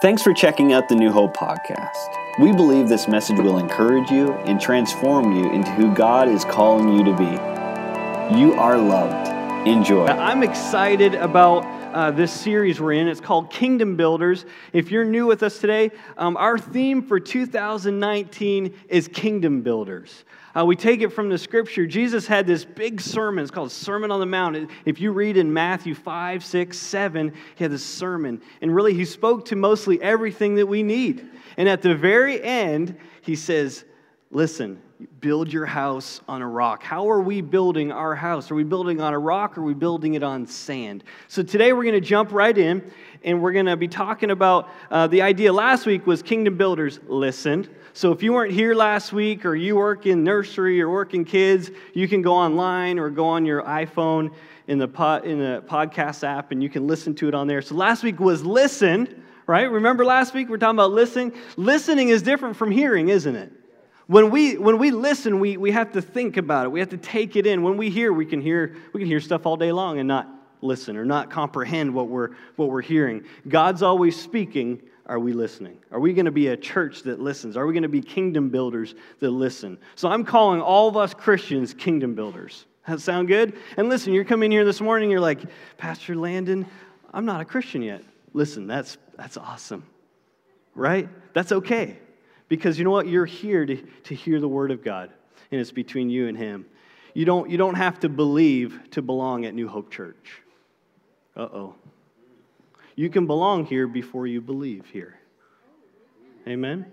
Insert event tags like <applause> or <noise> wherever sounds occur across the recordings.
Thanks for checking out the New Hope podcast. We believe this message will encourage you and transform you into who God is calling you to be. You are loved. Enjoy. I'm excited about uh, this series we're in. It's called Kingdom Builders. If you're new with us today, um, our theme for 2019 is Kingdom Builders. Uh, we take it from the scripture. Jesus had this big sermon. It's called Sermon on the Mount. If you read in Matthew 5, 6, 7, he had this sermon. And really, he spoke to mostly everything that we need. And at the very end, he says, Listen, build your house on a rock. How are we building our house? Are we building on a rock or are we building it on sand? So today we're going to jump right in and we're going to be talking about uh, the idea last week was kingdom builders listen. So if you weren't here last week or you work in nursery or work in kids, you can go online or go on your iPhone in the, pod, in the podcast app and you can listen to it on there. So last week was listen, right? Remember last week we we're talking about listening? Listening is different from hearing, isn't it? When we, when we listen, we, we have to think about it. We have to take it in. When we hear, we can hear, we can hear stuff all day long and not listen or not comprehend what we're, what we're hearing. God's always speaking. Are we listening? Are we going to be a church that listens? Are we going to be kingdom builders that listen? So I'm calling all of us Christians kingdom builders. That sound good? And listen, you're coming here this morning, you're like, Pastor Landon, I'm not a Christian yet. Listen, that's, that's awesome, right? That's okay. Because you know what? You're here to, to hear the word of God, and it's between you and Him. You don't, you don't have to believe to belong at New Hope Church. Uh oh. You can belong here before you believe here. Amen?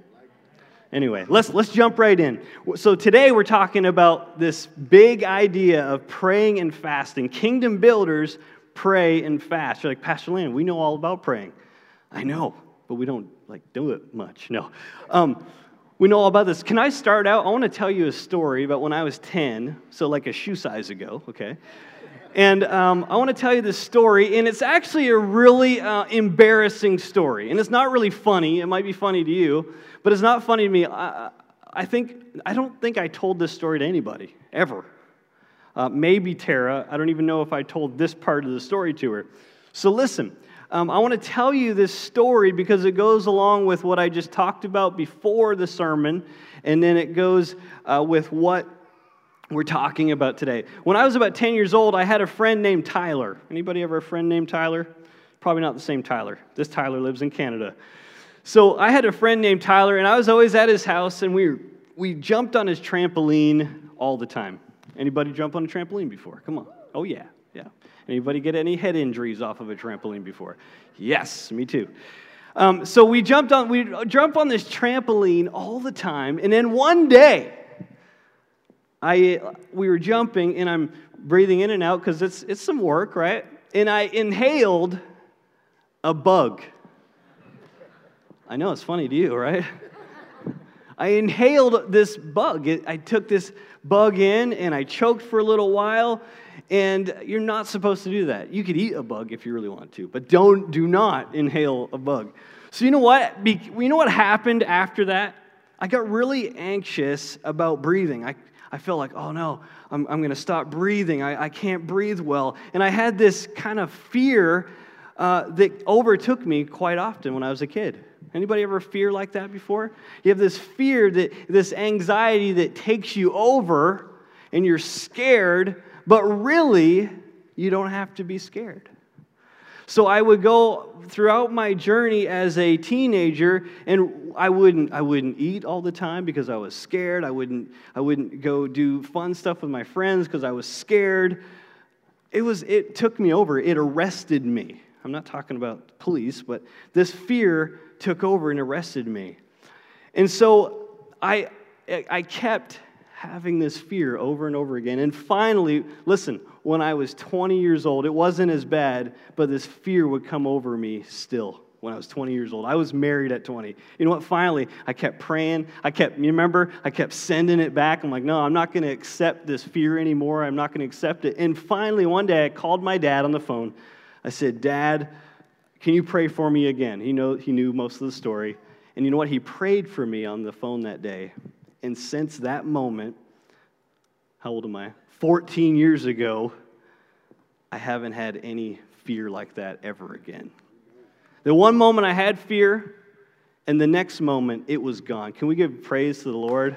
Anyway, let's, let's jump right in. So, today we're talking about this big idea of praying and fasting. Kingdom builders pray and fast. You're like, Pastor Land, we know all about praying. I know, but we don't like do it much. No. Um, we know all about this. Can I start out? I want to tell you a story about when I was 10, so like a shoe size ago, okay? And um, I want to tell you this story, and it's actually a really uh, embarrassing story. And it's not really funny. It might be funny to you, but it's not funny to me. I, I think, I don't think I told this story to anybody, ever. Uh, maybe Tara. I don't even know if I told this part of the story to her. So listen, um, I want to tell you this story because it goes along with what I just talked about before the sermon, and then it goes uh, with what we're talking about today. When I was about 10 years old, I had a friend named Tyler. Anybody ever a friend named Tyler? Probably not the same Tyler. This Tyler lives in Canada. So I had a friend named Tyler, and I was always at his house, and we, we jumped on his trampoline all the time. Anybody jump on a trampoline before? Come on. Oh, yeah. Anybody get any head injuries off of a trampoline before? Yes, me too. Um, so we jumped on we jump on this trampoline all the time, and then one day, I we were jumping, and I'm breathing in and out because it's it's some work, right? And I inhaled a bug. I know it's funny to you, right? I inhaled this bug. I took this bug in and I choked for a little while, and you're not supposed to do that. You could eat a bug if you really want to, but don't do not inhale a bug. So you know what? You know what happened after that? I got really anxious about breathing. I, I felt like, oh no, I'm, I'm going to stop breathing. I, I can't breathe well. And I had this kind of fear uh, that overtook me quite often when I was a kid. Anybody ever fear like that before? You have this fear that this anxiety that takes you over and you're scared but really, you don't have to be scared. So I would go throughout my journey as a teenager, and I wouldn't, I wouldn't eat all the time because I was scared. I wouldn't, I wouldn't go do fun stuff with my friends because I was scared. It, was, it took me over, it arrested me. I'm not talking about police, but this fear took over and arrested me. And so I, I kept having this fear over and over again. And finally, listen, when I was 20 years old, it wasn't as bad, but this fear would come over me still when I was 20 years old. I was married at 20. You know what? Finally, I kept praying. I kept, you remember, I kept sending it back. I'm like, no, I'm not going to accept this fear anymore. I'm not going to accept it. And finally, one day, I called my dad on the phone. I said, Dad, can you pray for me again? He, know, he knew most of the story. And you know what? He prayed for me on the phone that day. And since that moment, how old am I? 14 years ago, I haven't had any fear like that ever again. The one moment I had fear, and the next moment it was gone. Can we give praise to the Lord?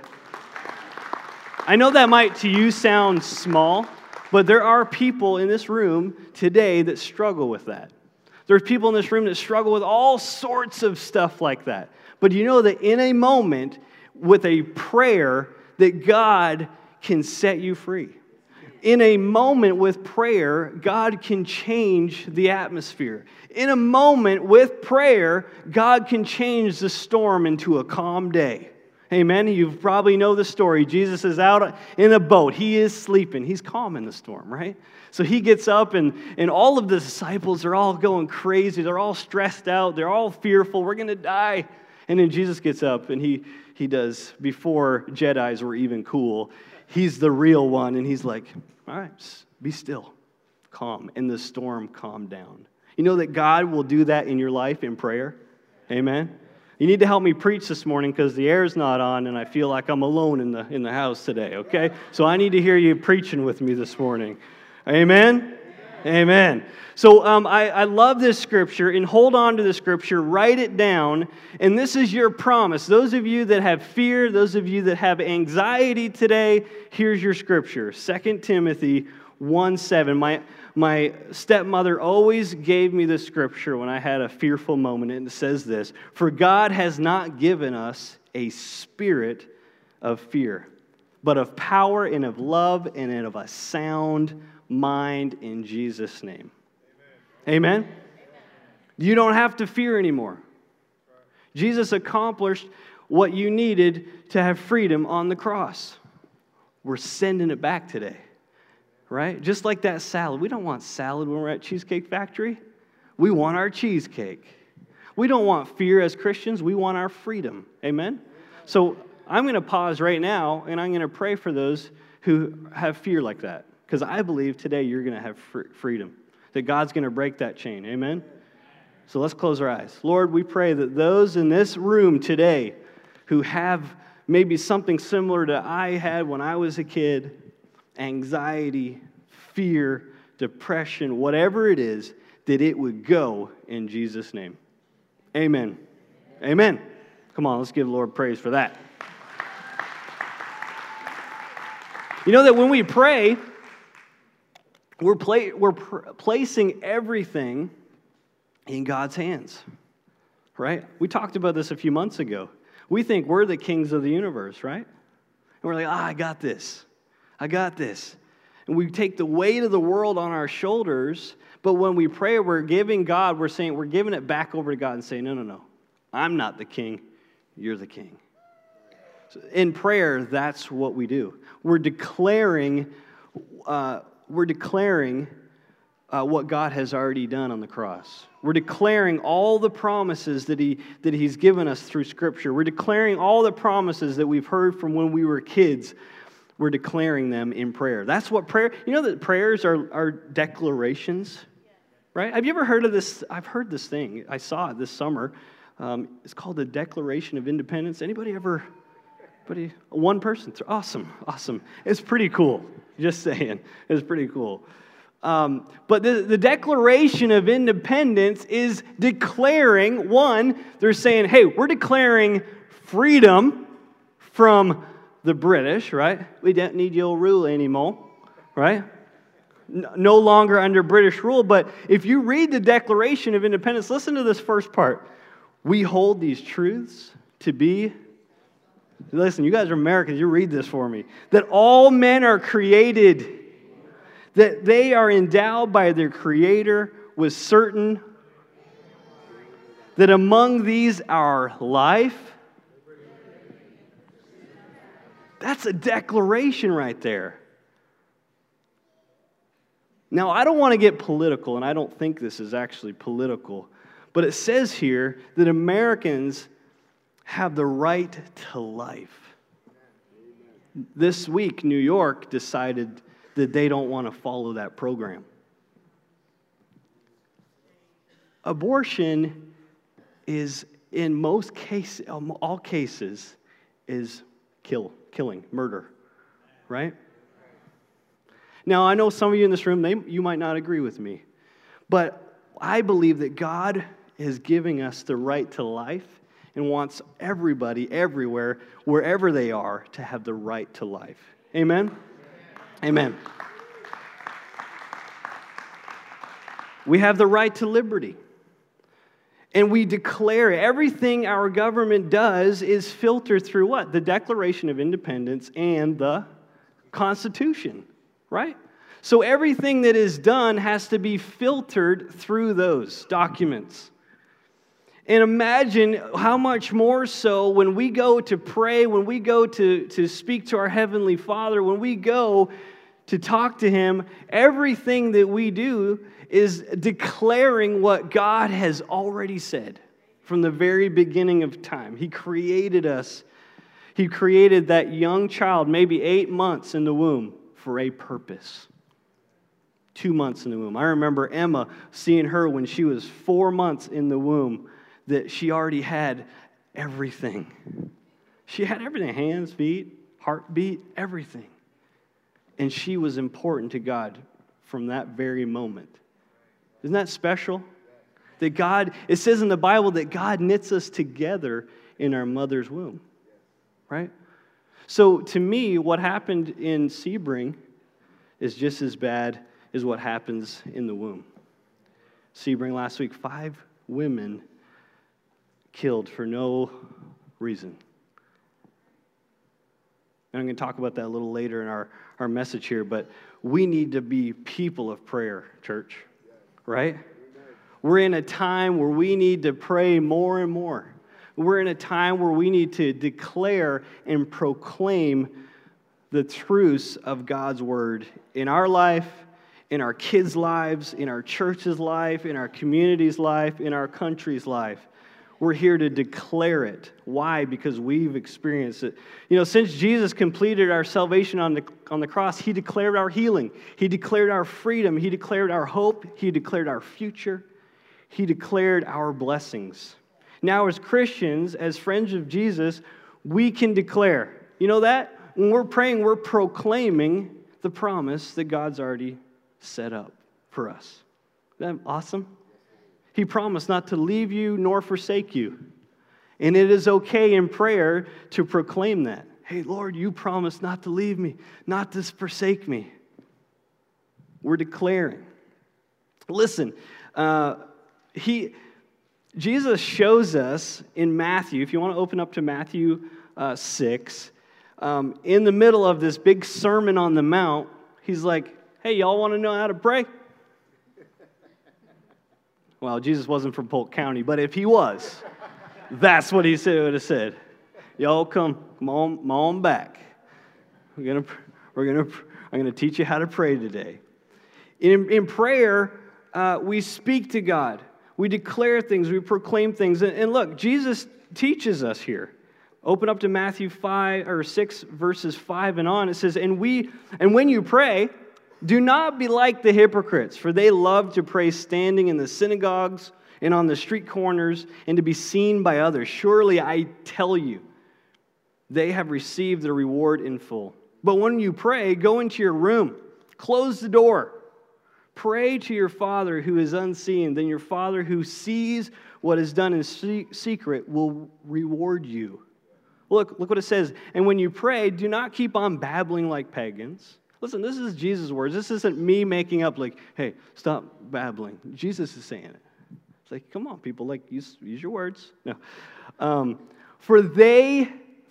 I know that might to you sound small, but there are people in this room today that struggle with that. There's people in this room that struggle with all sorts of stuff like that. But you know that in a moment, with a prayer, that God can set you free. In a moment with prayer, God can change the atmosphere. In a moment with prayer, God can change the storm into a calm day. Amen. You probably know the story. Jesus is out in a boat. He is sleeping. He's calm in the storm, right? So he gets up, and, and all of the disciples are all going crazy. They're all stressed out. They're all fearful. We're going to die. And then Jesus gets up, and he, he does, before Jedi's were even cool, he's the real one. And he's like, all right, be still, calm. And the storm calmed down. You know that God will do that in your life in prayer? Amen. You need to help me preach this morning because the air's not on and I feel like I'm alone in the, in the house today, okay? So I need to hear you preaching with me this morning. Amen? Amen. So um, I, I love this scripture and hold on to the scripture, write it down, and this is your promise. Those of you that have fear, those of you that have anxiety today, here's your scripture 2 Timothy 1 7. My, my stepmother always gave me the scripture when I had a fearful moment, and it says this For God has not given us a spirit of fear, but of power and of love and of a sound mind in Jesus' name. Amen? Amen? You don't have to fear anymore. Jesus accomplished what you needed to have freedom on the cross. We're sending it back today right? Just like that salad. We don't want salad when we're at Cheesecake Factory. We want our cheesecake. We don't want fear as Christians. We want our freedom. Amen? So I'm going to pause right now and I'm going to pray for those who have fear like that. Because I believe today you're going to have freedom, that God's going to break that chain. Amen? So let's close our eyes. Lord, we pray that those in this room today who have maybe something similar to I had when I was a kid, anxiety, fear, depression, whatever it is, that it would go in Jesus' name. Amen. Amen. Come on, let's give the Lord praise for that. You know that when we pray, we're, play, we're pr- placing everything in God's hands, right? We talked about this a few months ago. We think we're the kings of the universe, right? And we're like, ah, I got this. I got this. And we take the weight of the world on our shoulders, but when we pray, we're giving God, we're saying, we're giving it back over to God and saying, no, no, no. I'm not the king, you're the king. So in prayer, that's what we do. We're declaring, uh, we're declaring uh, what God has already done on the cross. We're declaring all the promises that, he, that He's given us through Scripture. We're declaring all the promises that we've heard from when we were kids we're declaring them in prayer. That's what prayer, you know that prayers are, are declarations, right? Have you ever heard of this? I've heard this thing. I saw it this summer. Um, it's called the Declaration of Independence. Anybody ever, anybody, one person? Awesome, awesome. It's pretty cool. <laughs> Just saying. It's pretty cool. Um, but the, the Declaration of Independence is declaring one, they're saying, hey, we're declaring freedom from the British, right? We don't need your rule anymore, right? No longer under British rule. But if you read the Declaration of Independence, listen to this first part. We hold these truths to be, listen, you guys are Americans, you read this for me, that all men are created, that they are endowed by their Creator with certain, that among these are life, That's a declaration right there. Now, I don't want to get political, and I don't think this is actually political, but it says here that Americans have the right to life. This week, New York decided that they don't want to follow that program. Abortion is, in most cases, um, all cases, is kill killing, murder, right? Now, I know some of you in this room, they, you might not agree with me, but I believe that God is giving us the right to life and wants everybody, everywhere, wherever they are, to have the right to life. Amen? Amen. We have the right to liberty. And we declare everything our government does is filtered through what? The Declaration of Independence and the Constitution, right? So everything that is done has to be filtered through those documents. And imagine how much more so when we go to pray, when we go to, to speak to our Heavenly Father, when we go to talk to Him, everything that we do is declaring what God has already said from the very beginning of time. He created us, He created that young child, maybe eight months in the womb, for a purpose. Two months in the womb. I remember Emma seeing her when she was four months in the womb that she already had everything. She had everything hands, feet, heartbeat, everything. And she was important to God from that very moment. Isn't that special? That God, it says in the Bible that God knits us together in our mother's womb, right? So to me, what happened in Sebring is just as bad as what happens in the womb. Sebring last week, five women killed for no reason. And I'm going to talk about that a little later in our, our message here, but we need to be people of prayer, church, right? We're in a time where we need to pray more and more. We're in a time where we need to declare and proclaim the truths of God's word in our life, in our kids' lives, in our church's life, in our community's life, in our country's life. We're here to declare it. Why? Because we've experienced it. You know, since Jesus completed our salvation on the, on the cross, He declared our healing, He declared our freedom, He declared our hope, He declared our future, He declared our blessings. Now, as Christians, as friends of Jesus, we can declare. You know that? When we're praying, we're proclaiming the promise that God's already set up for us. Isn't that awesome? He promised not to leave you nor forsake you. And it is okay in prayer to proclaim that. Hey, Lord, you promised not to leave me, not to forsake me. We're declaring. Listen, uh, he, Jesus shows us in Matthew, if you want to open up to Matthew uh, 6, um, in the middle of this big Sermon on the Mount, he's like, hey, y'all want to know how to pray? Well, Jesus wasn't from Polk County, but if he was, that's what he would have said. Y'all come, come on, come on back. We're gonna, we're gonna, I'm gonna teach you how to pray today. In, in prayer, uh, we speak to God. We declare things. We proclaim things. And, and look, Jesus teaches us here. Open up to Matthew 5 or 6 verses 5 and on. It says, "And we and when you pray, do not be like the hypocrites, for they love to pray standing in the synagogues and on the street corners and to be seen by others. Surely I tell you, they have received their reward in full. But when you pray, go into your room, close the door, pray to your Father who is unseen. Then your Father who sees what is done in secret will reward you. Look, look what it says. And when you pray, do not keep on babbling like pagans Listen, this is Jesus' words. This isn't me making up, like, hey, stop babbling. Jesus is saying it. It's like, come on, people, like, use, use your words. No. Um, for they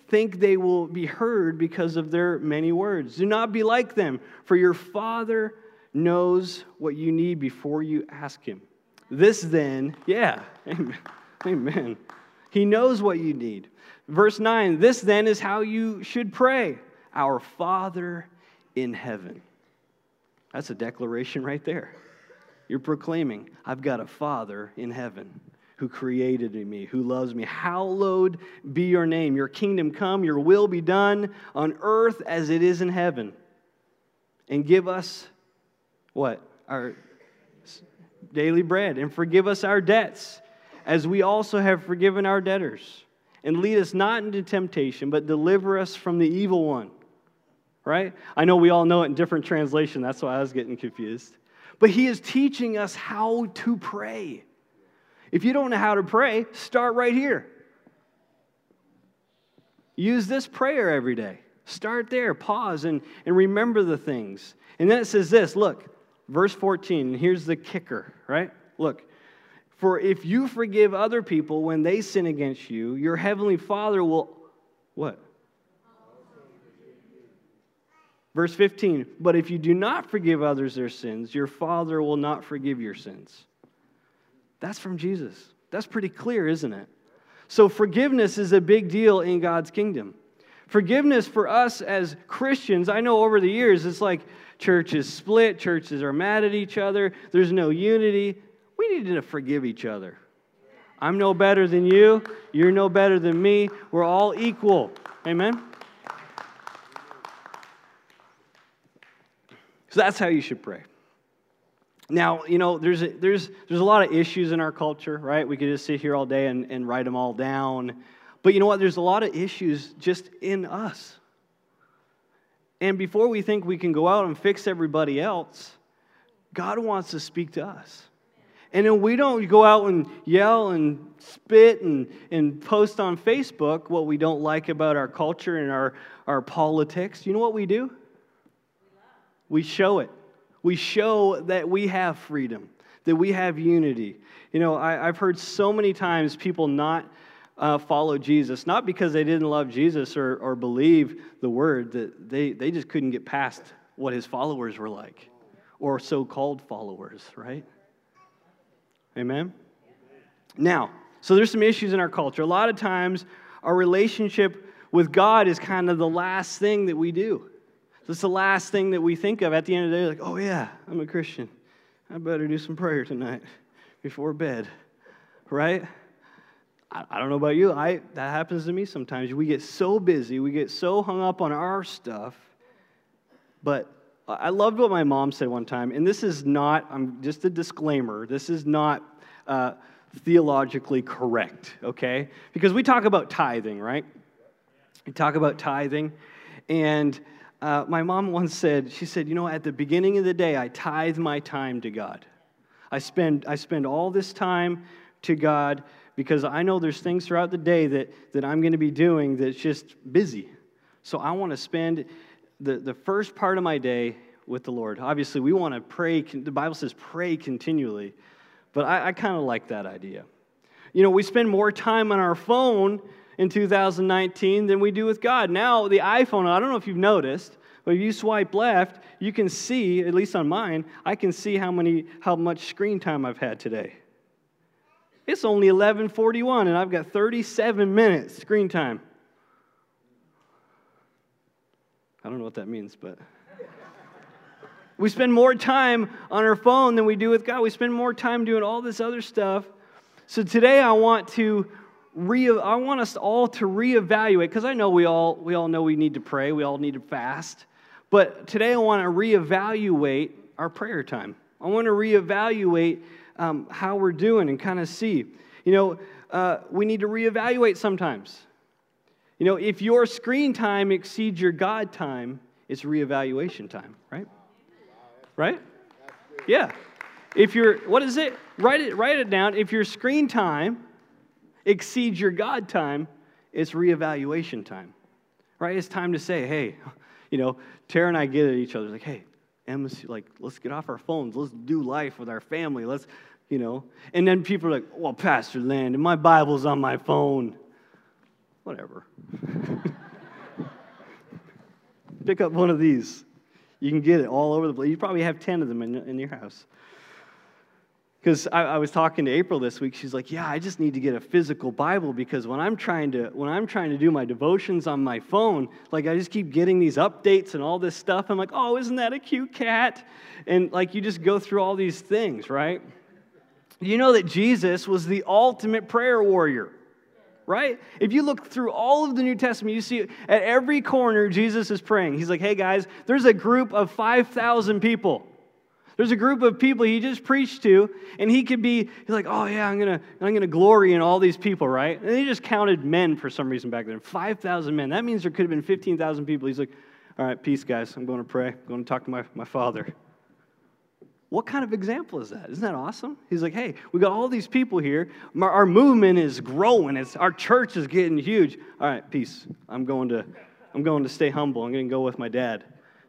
think they will be heard because of their many words. Do not be like them, for your Father knows what you need before you ask Him. This then, yeah, <laughs> amen. amen. He knows what you need. Verse 9, this then is how you should pray Our Father in heaven. That's a declaration right there. You're proclaiming, I've got a Father in heaven who created me, who loves me. Hallowed be your name. Your kingdom come, your will be done on earth as it is in heaven. And give us what? Our daily bread. And forgive us our debts as we also have forgiven our debtors. And lead us not into temptation, but deliver us from the evil one right? I know we all know it in different translation. That's why I was getting confused. But he is teaching us how to pray. If you don't know how to pray, start right here. Use this prayer every day. Start there, pause, and, and remember the things. And then it says this look, verse 14, and here's the kicker, right? Look, for if you forgive other people when they sin against you, your heavenly Father will, what? Verse 15, but if you do not forgive others their sins, your Father will not forgive your sins. That's from Jesus. That's pretty clear, isn't it? So, forgiveness is a big deal in God's kingdom. Forgiveness for us as Christians, I know over the years it's like churches split, churches are mad at each other, there's no unity. We need to forgive each other. I'm no better than you, you're no better than me. We're all equal. Amen? So that's how you should pray. Now, you know, there's a, there's, there's a lot of issues in our culture, right? We could just sit here all day and, and write them all down. But you know what? There's a lot of issues just in us. And before we think we can go out and fix everybody else, God wants to speak to us. And then we don't go out and yell and spit and, and post on Facebook what we don't like about our culture and our, our politics. You know what we do? We show it we show that we have freedom, that we have unity. You know, I, have heard so many times people not uh, follow Jesus, not because they didn't love Jesus or, or believe the word, that they, they just couldn't get past what his followers were like, or so called followers, right? Amen? Now, so there's some issues in our culture. A lot of times, our relationship with God is kind of the last thing that we do. That's the last thing that we think of at the end of the day, like, oh, yeah, I'm a Christian. I better do some prayer tonight before bed, right? I, I don't know about you. I, that happens to me sometimes. We get so busy, we get so hung up on our stuff. But I loved what my mom said one time, and this is not, I'm just a disclaimer, this is not uh, theologically correct, okay? Because we talk about tithing, right? We talk about tithing, and uh, my mom once said, she said, you know, at the beginning of the day, I tithe my time to God. I spend, I spend all this time to God because I know there's things throughout the day that, that I'm going to be doing that's just busy. So I want to spend the, the first part of my day with the Lord. Obviously, we want to pray. The Bible says pray continually, but I, I kind of like that idea. You know, we spend more time on our phone in 2019 than we do with God. Now, the iPhone, I don't know if you've noticed, but if you swipe left, you can see, at least on mine, I can see how, many, how much screen time I've had today. It's only 11:41 and I've got 37 minutes screen time. I don't know what that means, but <laughs> we spend more time on our phone than we do with God. We spend more time doing all this other stuff. So today I want to re- I want us all to reevaluate because I know we all we all know we need to pray, we all need to fast. But today I want to reevaluate our prayer time. I want to reevaluate um, how we're doing and kind of see. You know, uh, we need to reevaluate sometimes. You know, if your screen time exceeds your God time, it's reevaluation time, right? Right? Yeah. If you're, what is it? Write it, write it down. If your screen time exceeds your God time, it's reevaluation time, right? It's time to say, hey, <laughs> you know, Tara and I get at each other, like, hey, Emma's like, let's get off our phones, let's do life with our family, let's, you know. And then people are like, well, Pastor Landon, my Bible's on my phone. Whatever. <laughs> Pick up one of these. You can get it all over the place. You probably have 10 of them in, in your house. Because I, I, was talking to April this week, she's like, "Yeah, I just need to get a physical Bible because when I'm trying to when I'm trying to do my devotions on my phone, like I just keep getting these updates and all this stuff. I'm like, oh, isn't that a cute cat? And like you just go through all these things, right? You know that Jesus was the ultimate prayer warrior, right? If you look through all of the New Testament, you see at every corner Jesus is praying. He's like, "Hey guys, there's a group of five thousand people." There's a group of people he just preached to, and he could be he's like, oh yeah, I'm gonna I'm gonna glory in all these people, right? And he just counted men for some reason back then, five thousand men. That means there could have been fifteen thousand people. He's like, all right, peace, guys. I'm going to pray. I'm going to talk to my, my father. What kind of example is that? Isn't that awesome? He's like, hey, we got all these people here. Our movement is growing. It's, our church is getting huge. All right, peace. I'm going to, I'm going to stay humble. I'm going to go with my dad.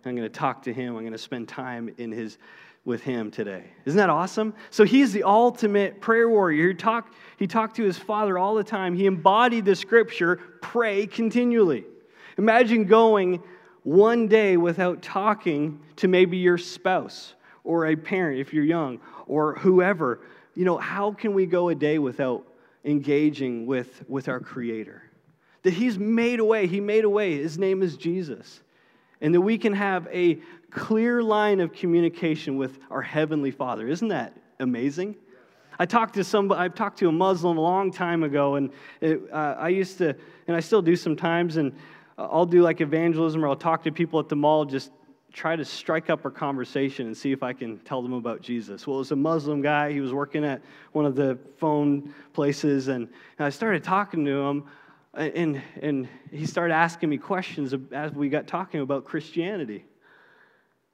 I'm going to talk to him. I'm going to spend time in his, with him today. Isn't that awesome? So he's the ultimate prayer warrior. He talked, he talked to his father all the time. He embodied the scripture, pray continually. Imagine going one day without talking to maybe your spouse or a parent if you're young or whoever. You know, how can we go a day without engaging with, with our Creator? That He's made a way. He made a way. His name is Jesus. And that we can have a clear line of communication with our Heavenly Father. Isn't that amazing? I talked to some. I talked to a Muslim a long time ago, and it, uh, I used to, and I still do sometimes. And I'll do like evangelism, or I'll talk to people at the mall, just try to strike up a conversation and see if I can tell them about Jesus. Well, it was a Muslim guy. He was working at one of the phone places, and, and I started talking to him, and, and he started asking me questions as we got talking about Christianity.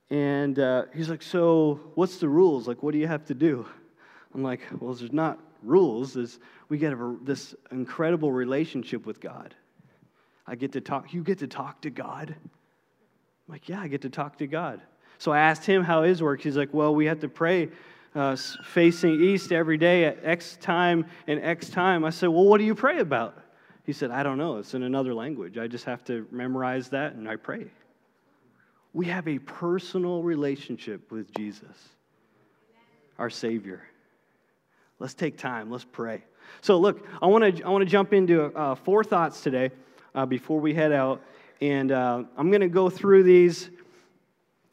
And uh, he's like, So, what's the rules? Like, what do you have to do? I'm like, Well, there's not rules. There's, we get a, this incredible relationship with God. I get to talk, you get to talk to God. I'm like, yeah, I get to talk to God. So I asked him how his works. He's like, well, we have to pray uh, facing east every day at X time and X time. I said, well, what do you pray about? He said, I don't know. It's in another language. I just have to memorize that and I pray. We have a personal relationship with Jesus, our Savior. Let's take time. Let's pray. So, look, I want to I want to jump into uh, four thoughts today uh, before we head out. And uh, I'm going to go through these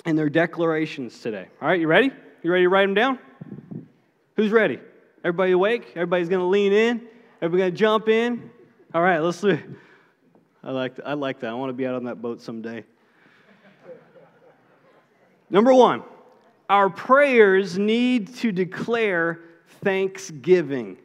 and their declarations today. All right, you ready? You ready to write them down? Who's ready? Everybody awake? Everybody's going to lean in? Everybody going to jump in? All right, let's do it. I like, I like that. I want to be out on that boat someday. Number one, our prayers need to declare thanksgiving.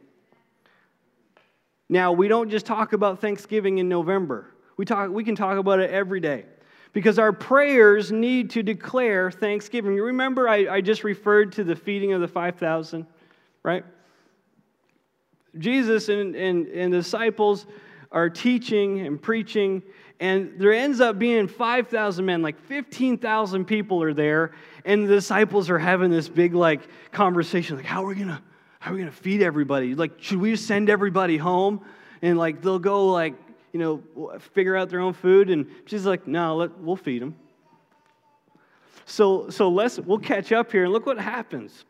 Now, we don't just talk about Thanksgiving in November. We, talk, we can talk about it every day because our prayers need to declare thanksgiving. You remember I, I just referred to the feeding of the 5,000, right? Jesus and, and, and the disciples are teaching and preaching, and there ends up being 5,000 men, like 15,000 people are there, and the disciples are having this big like conversation, like, how are we gonna, how are we gonna feed everybody? Like, should we just send everybody home? And like they'll go like you know, figure out their own food. And she's like, no, let, we'll feed them. So, so let's, we'll catch up here and look what happens.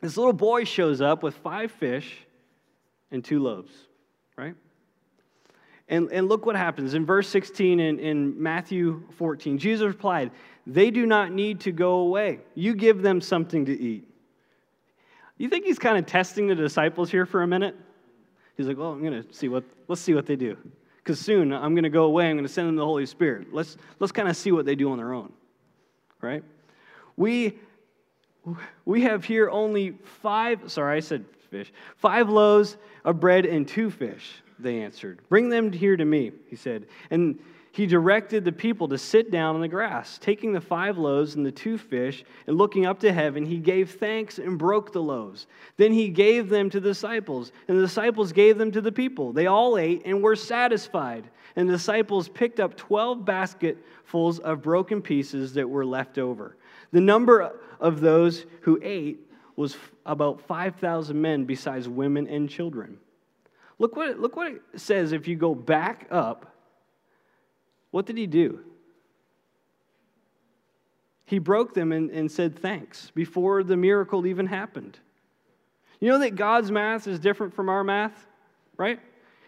This little boy shows up with five fish and two loaves, right? And, and look what happens in verse 16 in, in Matthew 14. Jesus replied, They do not need to go away. You give them something to eat. You think he's kind of testing the disciples here for a minute? He's like, Well, I'm going to see what, let's see what they do because soon I'm going to go away. I'm going to send them the Holy Spirit. Let's, let's kind of see what they do on their own, right? We, we have here only five, sorry, I said fish, five loaves of bread and two fish, they answered. Bring them here to me, he said. And he directed the people to sit down on the grass. Taking the five loaves and the two fish, and looking up to heaven, he gave thanks and broke the loaves. Then he gave them to the disciples, and the disciples gave them to the people. They all ate and were satisfied. And the disciples picked up 12 basketfuls of broken pieces that were left over. The number of those who ate was about 5,000 men, besides women and children. Look what, look what it says if you go back up what did he do? He broke them and, and said thanks before the miracle even happened. You know that God's math is different from our math, right?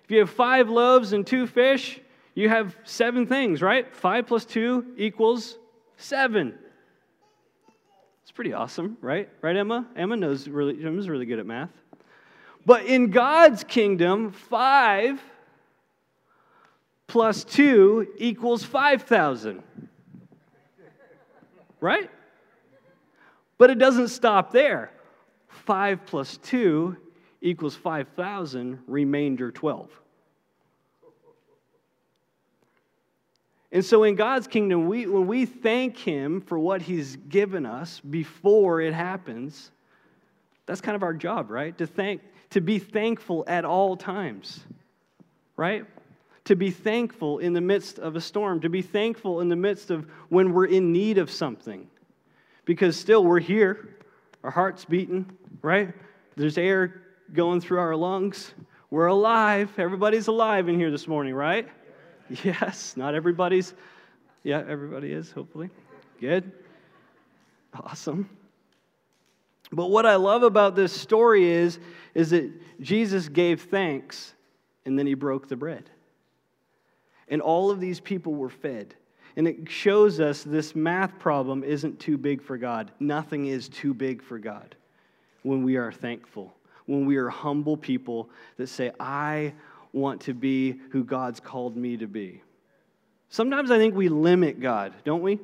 If you have five loaves and two fish, you have seven things, right? Five plus two equals seven. It's pretty awesome, right? Right, Emma? Emma knows really, Emma's really good at math. But in God's kingdom, five plus 2 equals 5,000. Right? But it doesn't stop there. 5 plus 2 equals 5,000, remainder 12. And so in God's kingdom, we, when we thank Him for what He's given us before it happens, that's kind of our job, right? To thank, to be thankful at all times, right? To be thankful in the midst of a storm, to be thankful in the midst of when we're in need of something. Because still we're here, our heart's beating, right? There's air going through our lungs. We're alive. Everybody's alive in here this morning, right? Yes, not everybody's. Yeah, everybody is, hopefully. Good. Awesome. But what I love about this story is, is that Jesus gave thanks and then he broke the bread. And all of these people were fed. And it shows us this math problem isn't too big for God. Nothing is too big for God when we are thankful, when we are humble people that say, I want to be who God's called me to be. Sometimes I think we limit God, don't we?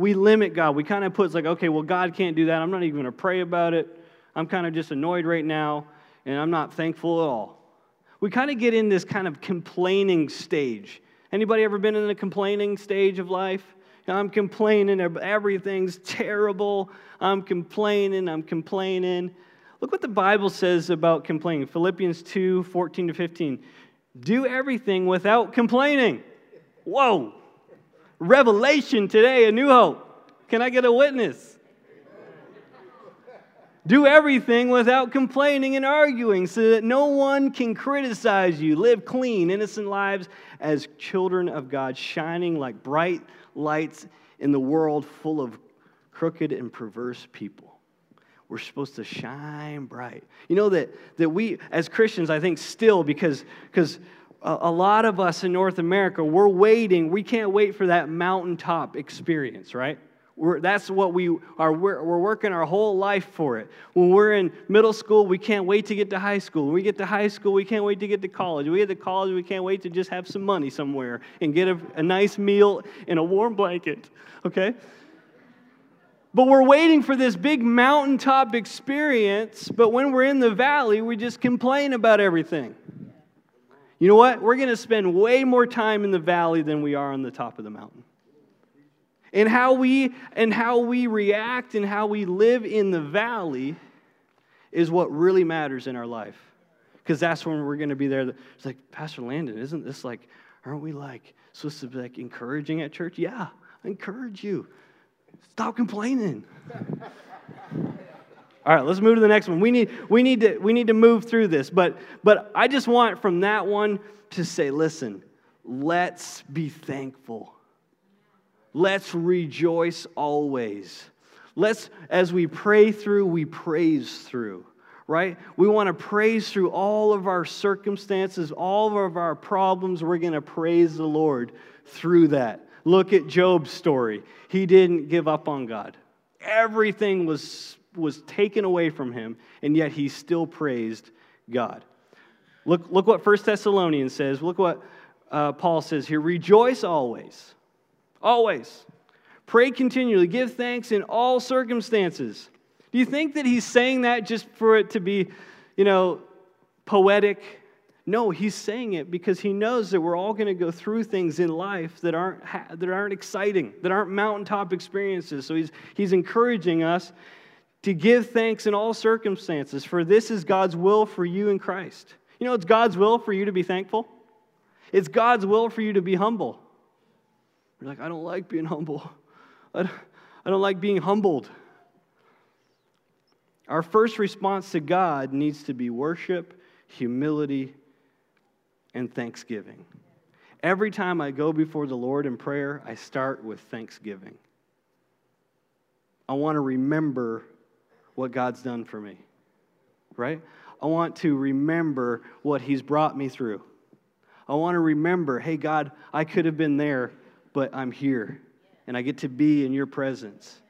We limit God. We kind of put, it's like, okay, well, God can't do that. I'm not even going to pray about it. I'm kind of just annoyed right now, and I'm not thankful at all. We kind of get in this kind of complaining stage. Anybody ever been in a complaining stage of life? I'm complaining, everything's terrible. I'm complaining, I'm complaining. Look what the Bible says about complaining. Philippians 2 14 to 15. Do everything without complaining. Whoa. Revelation today, a new hope. Can I get a witness? Do everything without complaining and arguing so that no one can criticize you. Live clean, innocent lives as children of God, shining like bright lights in the world full of crooked and perverse people we're supposed to shine bright. You know that, that we, as Christians, I think still, because, because a, lot of us in North America, we're waiting, we can't wait for that mountaintop experience, right? We're, that's what we are. We're, we're, working our whole life for it. When we're in middle school, we can't wait to get to high school. When we get to high school, we can't wait to get to college. When we get to college, we can't wait to just have some money somewhere and get a, a nice meal and a warm blanket, okay? But we're waiting for this big mountaintop experience, but when we're in the valley, we just complain about everything. You know what? We're going to spend way more time in the valley than we are on the top of the mountain. And how we and how we react and how we live in the valley is what really matters in our life. Because that's when we're going to be there. It's like, Pastor Landon, isn't this like, aren't we like supposed to be like encouraging at church? Yeah, I encourage you. Stop complaining. <laughs> All right, let's move to the next one. We need, we need, to, we need to move through this. But, but I just want from that one to say, listen, let's be thankful. Let's rejoice always. Let's, as we pray through, we praise through, right? We want to praise through all of our circumstances, all of our problems. We're going to praise the Lord through that. Look at Job's story. He didn't give up on God. Everything was, was taken away from him, and yet he still praised God. Look, look what 1 Thessalonians says. Look what uh, Paul says here Rejoice always. Always. Pray continually. Give thanks in all circumstances. Do you think that he's saying that just for it to be, you know, poetic no, he's saying it because he knows that we're all going to go through things in life that aren't, that aren't exciting, that aren't mountaintop experiences. So he's, he's encouraging us to give thanks in all circumstances, for this is God's will for you in Christ. You know, it's God's will for you to be thankful, it's God's will for you to be humble. You're like, I don't like being humble, <laughs> I don't, I don't like being humbled. Our first response to God needs to be worship, humility, and thanksgiving. Every time I go before the Lord in prayer, I start with thanksgiving. I want to remember what God's done for me, right? I want to remember what He's brought me through. I want to remember, hey, God, I could have been there, but I'm here, and I get to be in your presence.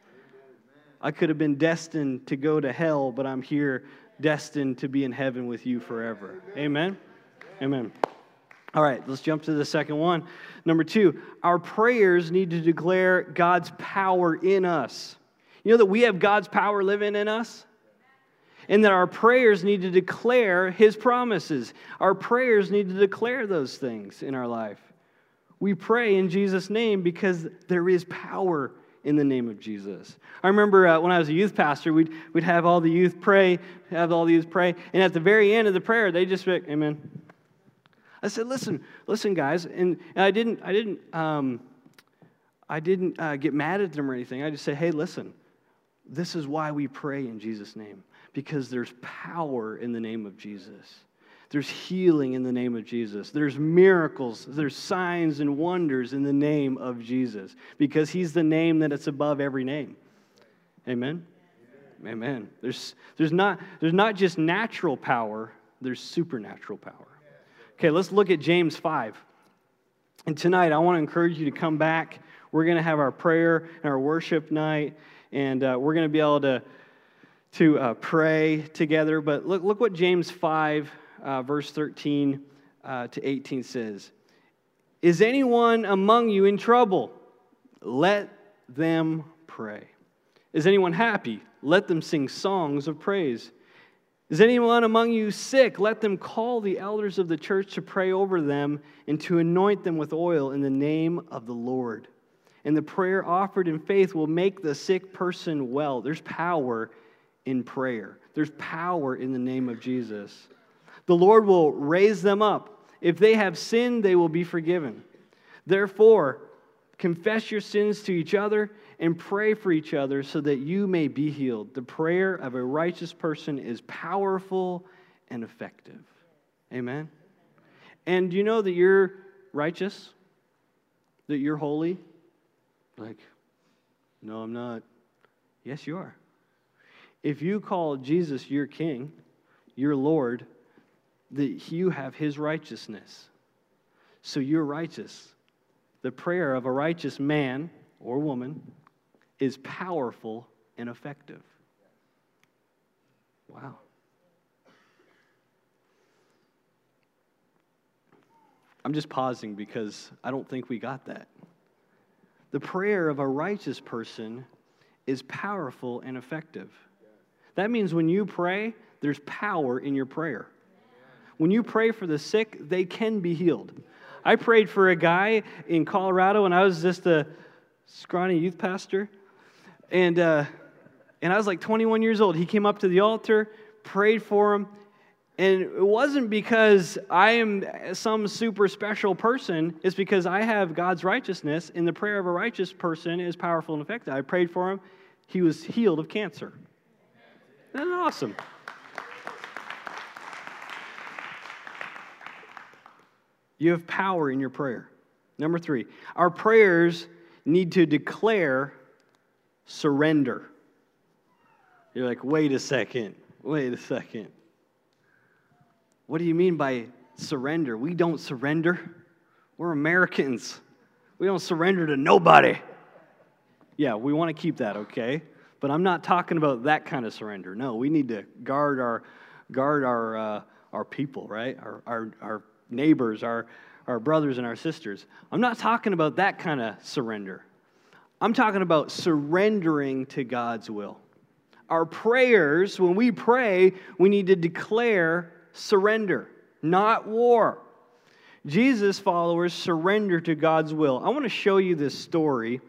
I could have been destined to go to hell, but I'm here, destined to be in heaven with you forever. Amen. Amen. All right, let's jump to the second one. Number two, our prayers need to declare God's power in us. You know that we have God's power living in us? And that our prayers need to declare His promises. Our prayers need to declare those things in our life. We pray in Jesus' name because there is power in the name of Jesus. I remember uh, when I was a youth pastor, we'd, we'd have all the youth pray, have all the youth pray, and at the very end of the prayer, they just say, Amen. I said, listen, listen, guys, and, and I didn't, I didn't, um, I didn't uh, get mad at them or anything. I just said, hey, listen, this is why we pray in Jesus' name, because there's power in the name of Jesus. There's healing in the name of Jesus. There's miracles, there's signs and wonders in the name of Jesus because he's the name that it's above every name. Amen. Amen. Amen. There's, there's, not, there's not just natural power, there's supernatural power. Okay, let's look at James 5. And tonight, I want to encourage you to come back. We're going to have our prayer and our worship night, and uh, we're going to be able to, to uh, pray together. But look, look what James 5 uh, verse 13 uh, to 18 says Is anyone among you in trouble? Let them pray. Is anyone happy? Let them sing songs of praise. Is anyone among you sick? Let them call the elders of the church to pray over them and to anoint them with oil in the name of the Lord. And the prayer offered in faith will make the sick person well. There's power in prayer, there's power in the name of Jesus. The Lord will raise them up. If they have sinned, they will be forgiven. Therefore, confess your sins to each other and pray for each other so that you may be healed. The prayer of a righteous person is powerful and effective. Amen. And do you know that you're righteous? That you're holy? Like, no, I'm not. Yes, you are. If you call Jesus your king, your Lord, that you have his righteousness. So you're righteous. The prayer of a righteous man or woman is powerful and effective. Wow. I'm just pausing because I don't think we got that. The prayer of a righteous person is powerful and effective. That means when you pray, there's power in your prayer. When you pray for the sick, they can be healed. I prayed for a guy in Colorado, and I was just a scrawny youth pastor. And, uh, and I was like 21 years old. He came up to the altar, prayed for him. And it wasn't because I am some super special person. It's because I have God's righteousness, and the prayer of a righteous person is powerful and effective. I prayed for him. He was healed of cancer. That's awesome. You have power in your prayer. Number three, our prayers need to declare surrender. You're like, wait a second, wait a second. What do you mean by surrender? We don't surrender. We're Americans. We don't surrender to nobody. Yeah, we want to keep that, okay? But I'm not talking about that kind of surrender. No, we need to guard our guard our uh, our people, right? Our our our neighbors, our, our brothers and our sisters. I'm not talking about that kind of surrender. I'm talking about surrendering to God's will. Our prayers, when we pray, we need to declare surrender, not war. Jesus' followers surrender to God's will. I want to show you this story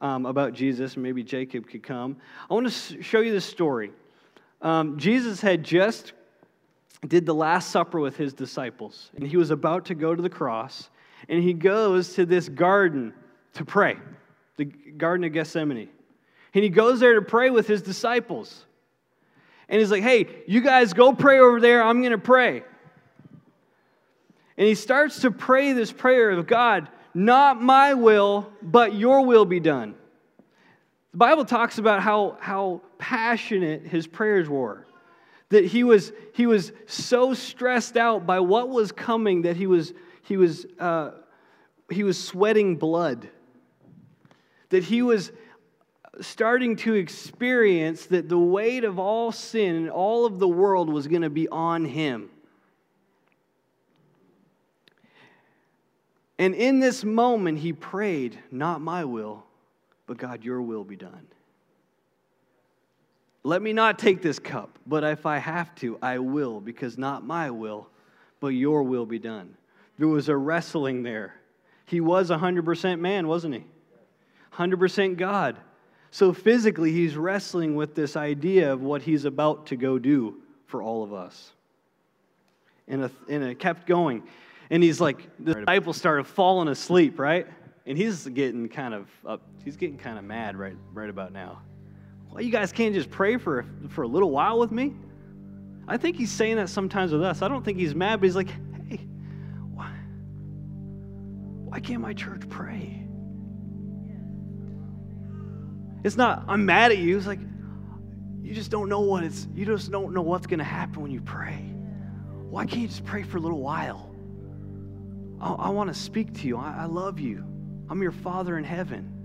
um, about Jesus. Maybe Jacob could come. I want to show you this story. Um, Jesus had just did the Last Supper with his disciples, and he was about to go to the cross, and he goes to this garden to pray, the Garden of Gethsemane. And he goes there to pray with his disciples. And he's like, hey, you guys go pray over there, I'm going to pray. And he starts to pray this prayer of God, not my will, but your will be done. The Bible talks about how, how passionate his prayers were that he was, he was so stressed out by what was coming that he was, he was, uh, he was sweating blood. That he was starting to experience that the weight of all sin and all of the world was going to be on him. And in this moment, he prayed, Not my will, but God, your will be done. Let me not take this cup, but if I have to, I will, because not my will, but your will be done. There was a wrestling there. He was 100% man, wasn't he? 100% God. So physically, he's wrestling with this idea of what he's about to go do for all of us. And, and it kept going. And he's like, the disciples started falling asleep, right? And he's getting kind of up, he's getting kind of mad right, right about now. Well, you guys can't just pray for, for a little while with me? I think he's saying that sometimes with us. I don't think he's mad, but he's like, hey, why, why can't my church pray? It's not, I'm mad at you. It's like, you just don't know what it's, you just don't know what's going to happen when you pray. Why can't you just pray for a little while? I, I want to speak to you. I, I love you. I'm your Father in heaven.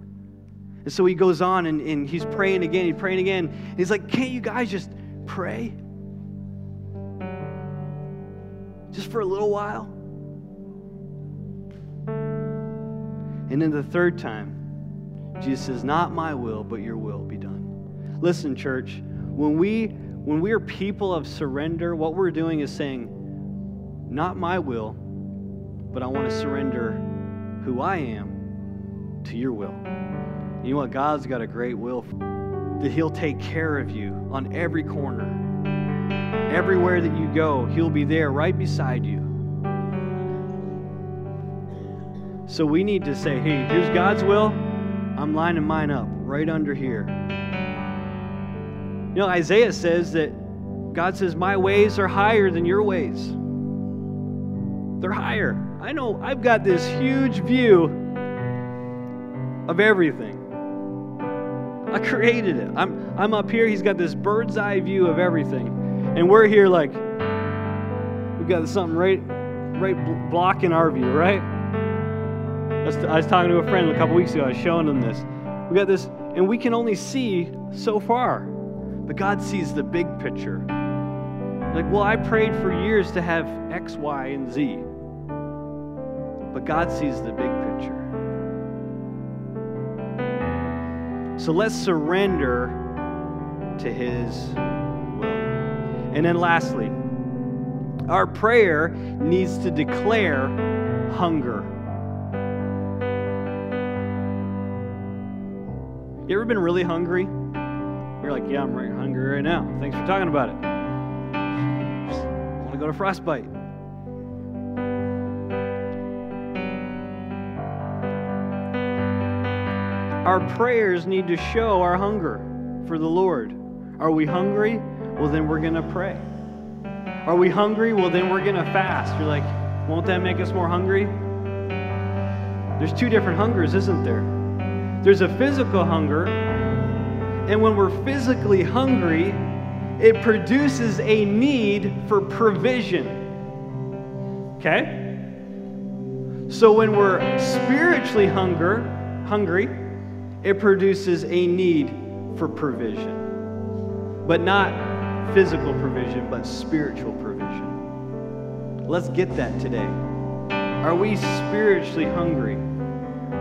And so he goes on and, and he's praying again, he's praying again. He's like, Can't you guys just pray? Just for a little while? And then the third time, Jesus says, Not my will, but your will be done. Listen, church, when we when we are people of surrender, what we're doing is saying, Not my will, but I want to surrender who I am to your will. You know what? God's got a great will that He'll take care of you on every corner. Everywhere that you go, He'll be there right beside you. So we need to say, hey, here's God's will. I'm lining mine up right under here. You know, Isaiah says that God says, My ways are higher than your ways. They're higher. I know I've got this huge view of everything. I created it. I'm, I'm up here. He's got this bird's eye view of everything. And we're here like, we've got something right, right blocking our view, right? I was talking to a friend a couple weeks ago. I was showing him this. We got this, and we can only see so far. But God sees the big picture. Like, well, I prayed for years to have X, Y, and Z. But God sees the big picture. So let's surrender to His will. And then lastly, our prayer needs to declare hunger. You ever been really hungry? You're like, yeah, I'm right hungry right now. Thanks for talking about it. I want to go to Frostbite. Our prayers need to show our hunger for the Lord. Are we hungry? Well, then we're going to pray. Are we hungry? Well, then we're going to fast. You're like, won't that make us more hungry? There's two different hungers, isn't there? There's a physical hunger, and when we're physically hungry, it produces a need for provision. Okay? So when we're spiritually hunger, hungry, it produces a need for provision. But not physical provision, but spiritual provision. Let's get that today. Are we spiritually hungry?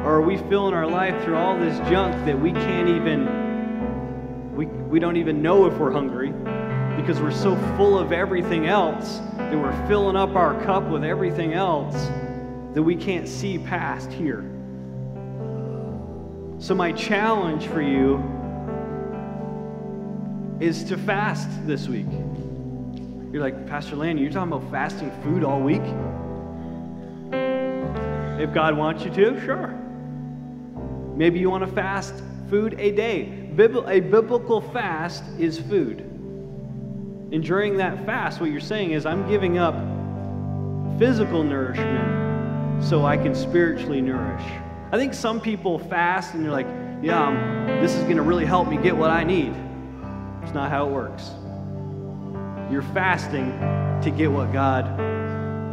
Or are we filling our life through all this junk that we can't even, we, we don't even know if we're hungry because we're so full of everything else that we're filling up our cup with everything else that we can't see past here. So, my challenge for you is to fast this week. You're like, Pastor Lanny, you're talking about fasting food all week? If God wants you to, sure. Maybe you want to fast food a day. A biblical fast is food. And during that fast, what you're saying is, I'm giving up physical nourishment so I can spiritually nourish. I think some people fast and they're like, yeah, um, this is going to really help me get what I need. It's not how it works. You're fasting to get what God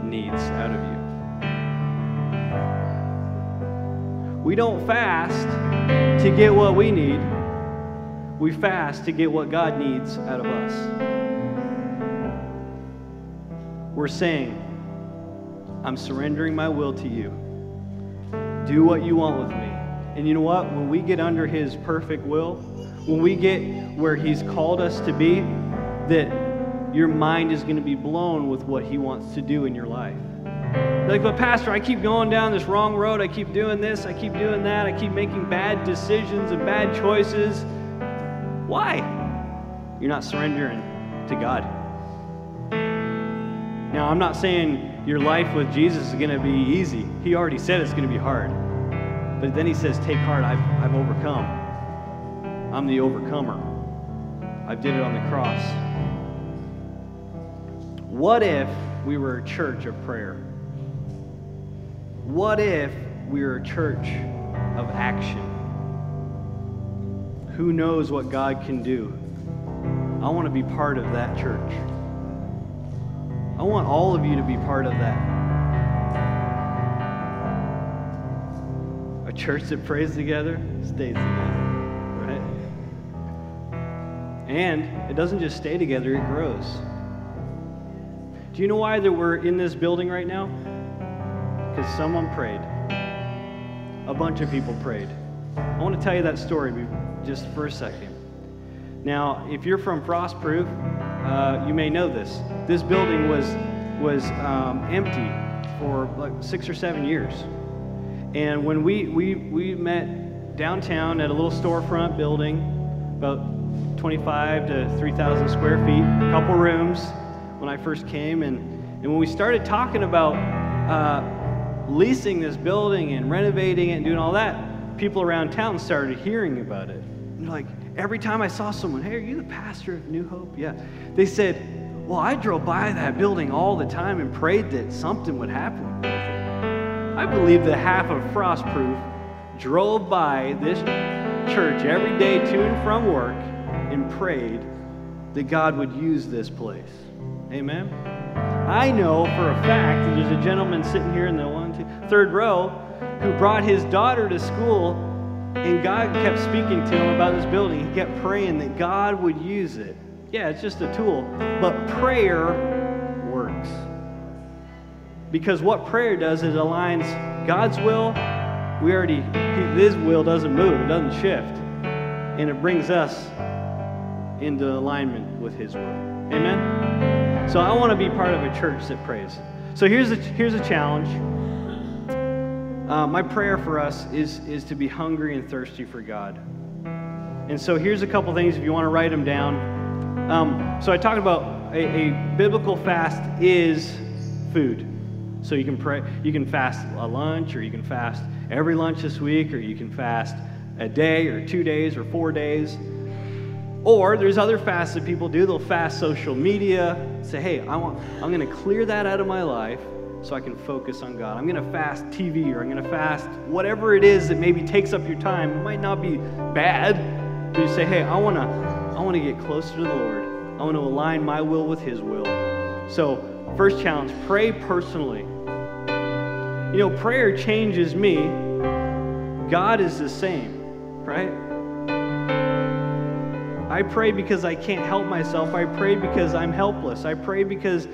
needs out of you. We don't fast to get what we need. We fast to get what God needs out of us. We're saying, I'm surrendering my will to you. Do what you want with me. And you know what? When we get under His perfect will, when we get where He's called us to be, that your mind is going to be blown with what He wants to do in your life. Like, but Pastor, I keep going down this wrong road. I keep doing this. I keep doing that. I keep making bad decisions and bad choices. Why? You're not surrendering to God. Now, I'm not saying your life with Jesus is going to be easy. He already said it's going to be hard. But then he says, Take heart, I've, I've overcome. I'm the overcomer. I did it on the cross. What if we were a church of prayer? What if we're a church of action? Who knows what God can do? I want to be part of that church. I want all of you to be part of that. A church that prays together stays together, right? And it doesn't just stay together, it grows. Do you know why that we're in this building right now? Because someone prayed. A bunch of people prayed. I want to tell you that story just for a second. Now, if you're from Frostproof, uh, you may know this. This building was was um, empty for like six or seven years, and when we we we met downtown at a little storefront building, about 25 to 3,000 square feet, a couple rooms when I first came, and and when we started talking about uh, leasing this building and renovating it and doing all that, people around town started hearing about it. And like, every time I saw someone, hey, are you the pastor of New Hope? Yeah. They said, well, I drove by that building all the time and prayed that something would happen with it. I believe that half of Frostproof drove by this church every day to and from work and prayed that God would use this place. Amen. I know for a fact that there's a gentleman sitting here in the third row who brought his daughter to school and God kept speaking to him about this building. He kept praying that God would use it. Yeah, it's just a tool, but prayer works. Because what prayer does is aligns God's will. We already, His will doesn't move, it doesn't shift. And it brings us into alignment with His will. Amen? So I want to be part of a church that prays. So here's a, here's a challenge. Uh, my prayer for us is, is to be hungry and thirsty for God. And so here's a couple things if you want to write them down. Um, so I talked about a, a, biblical fast is food. So you can pray, you can fast a lunch, or you can fast every lunch this week, or you can fast a day, or two days, or four days. Or there's other fasts that people do. They'll fast social media. Say, hey, I want, I'm going to clear that out of my life so I can focus on God. I'm going to fast TV or I'm going to fast whatever it is that maybe takes up your time. It might not be bad, but you say, hey, I want to I want to get closer to the Lord. I want to align my will with His will. So, first challenge pray personally. You know, prayer changes me. God is the same, right? I pray because I can't help myself. I pray because I'm helpless. I pray because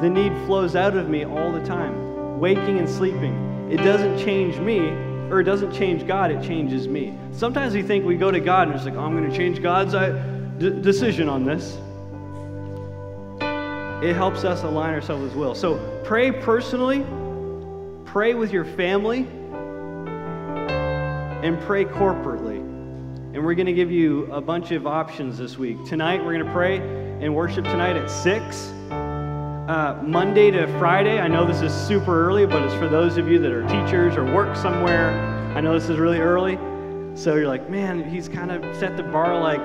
the need flows out of me all the time, waking and sleeping. It doesn't change me, or it doesn't change God, it changes me. Sometimes we think we go to God and it's like, oh, I'm going to change God's uh, decision on this. It helps us align ourselves with will. So pray personally, pray with your family, and pray corporately. And we're going to give you a bunch of options this week. Tonight, we're going to pray and worship tonight at 6 uh, Monday to Friday. I know this is super early, but it's for those of you that are teachers or work somewhere. I know this is really early. So you're like, man, he's kind of set the bar like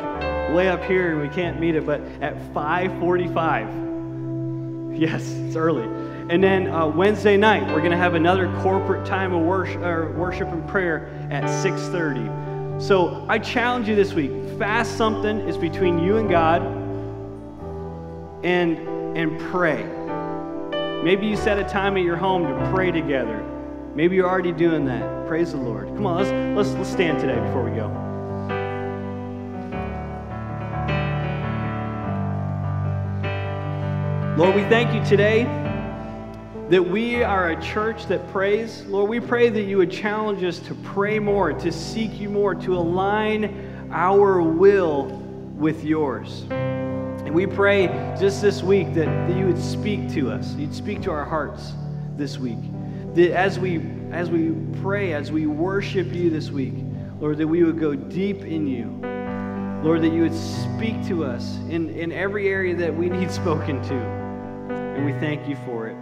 way up here and we can't meet it. But at 5:45, yes, it's early. And then uh, Wednesday night, we're going to have another corporate time of worship, worship and prayer at 6:30. So I challenge you this week: fast something. It's between you and God, and and pray. Maybe you set a time at your home to pray together. Maybe you're already doing that. Praise the Lord. Come on, let's, let's, let's stand today before we go. Lord, we thank you today that we are a church that prays. Lord, we pray that you would challenge us to pray more, to seek you more, to align our will with yours. We pray just this week that, that you would speak to us, you'd speak to our hearts, this week. That as we as we pray, as we worship you this week, Lord, that we would go deep in you. Lord, that you would speak to us in, in every area that we need <laughs> spoken to. And we thank you for it.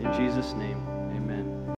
In Jesus' name.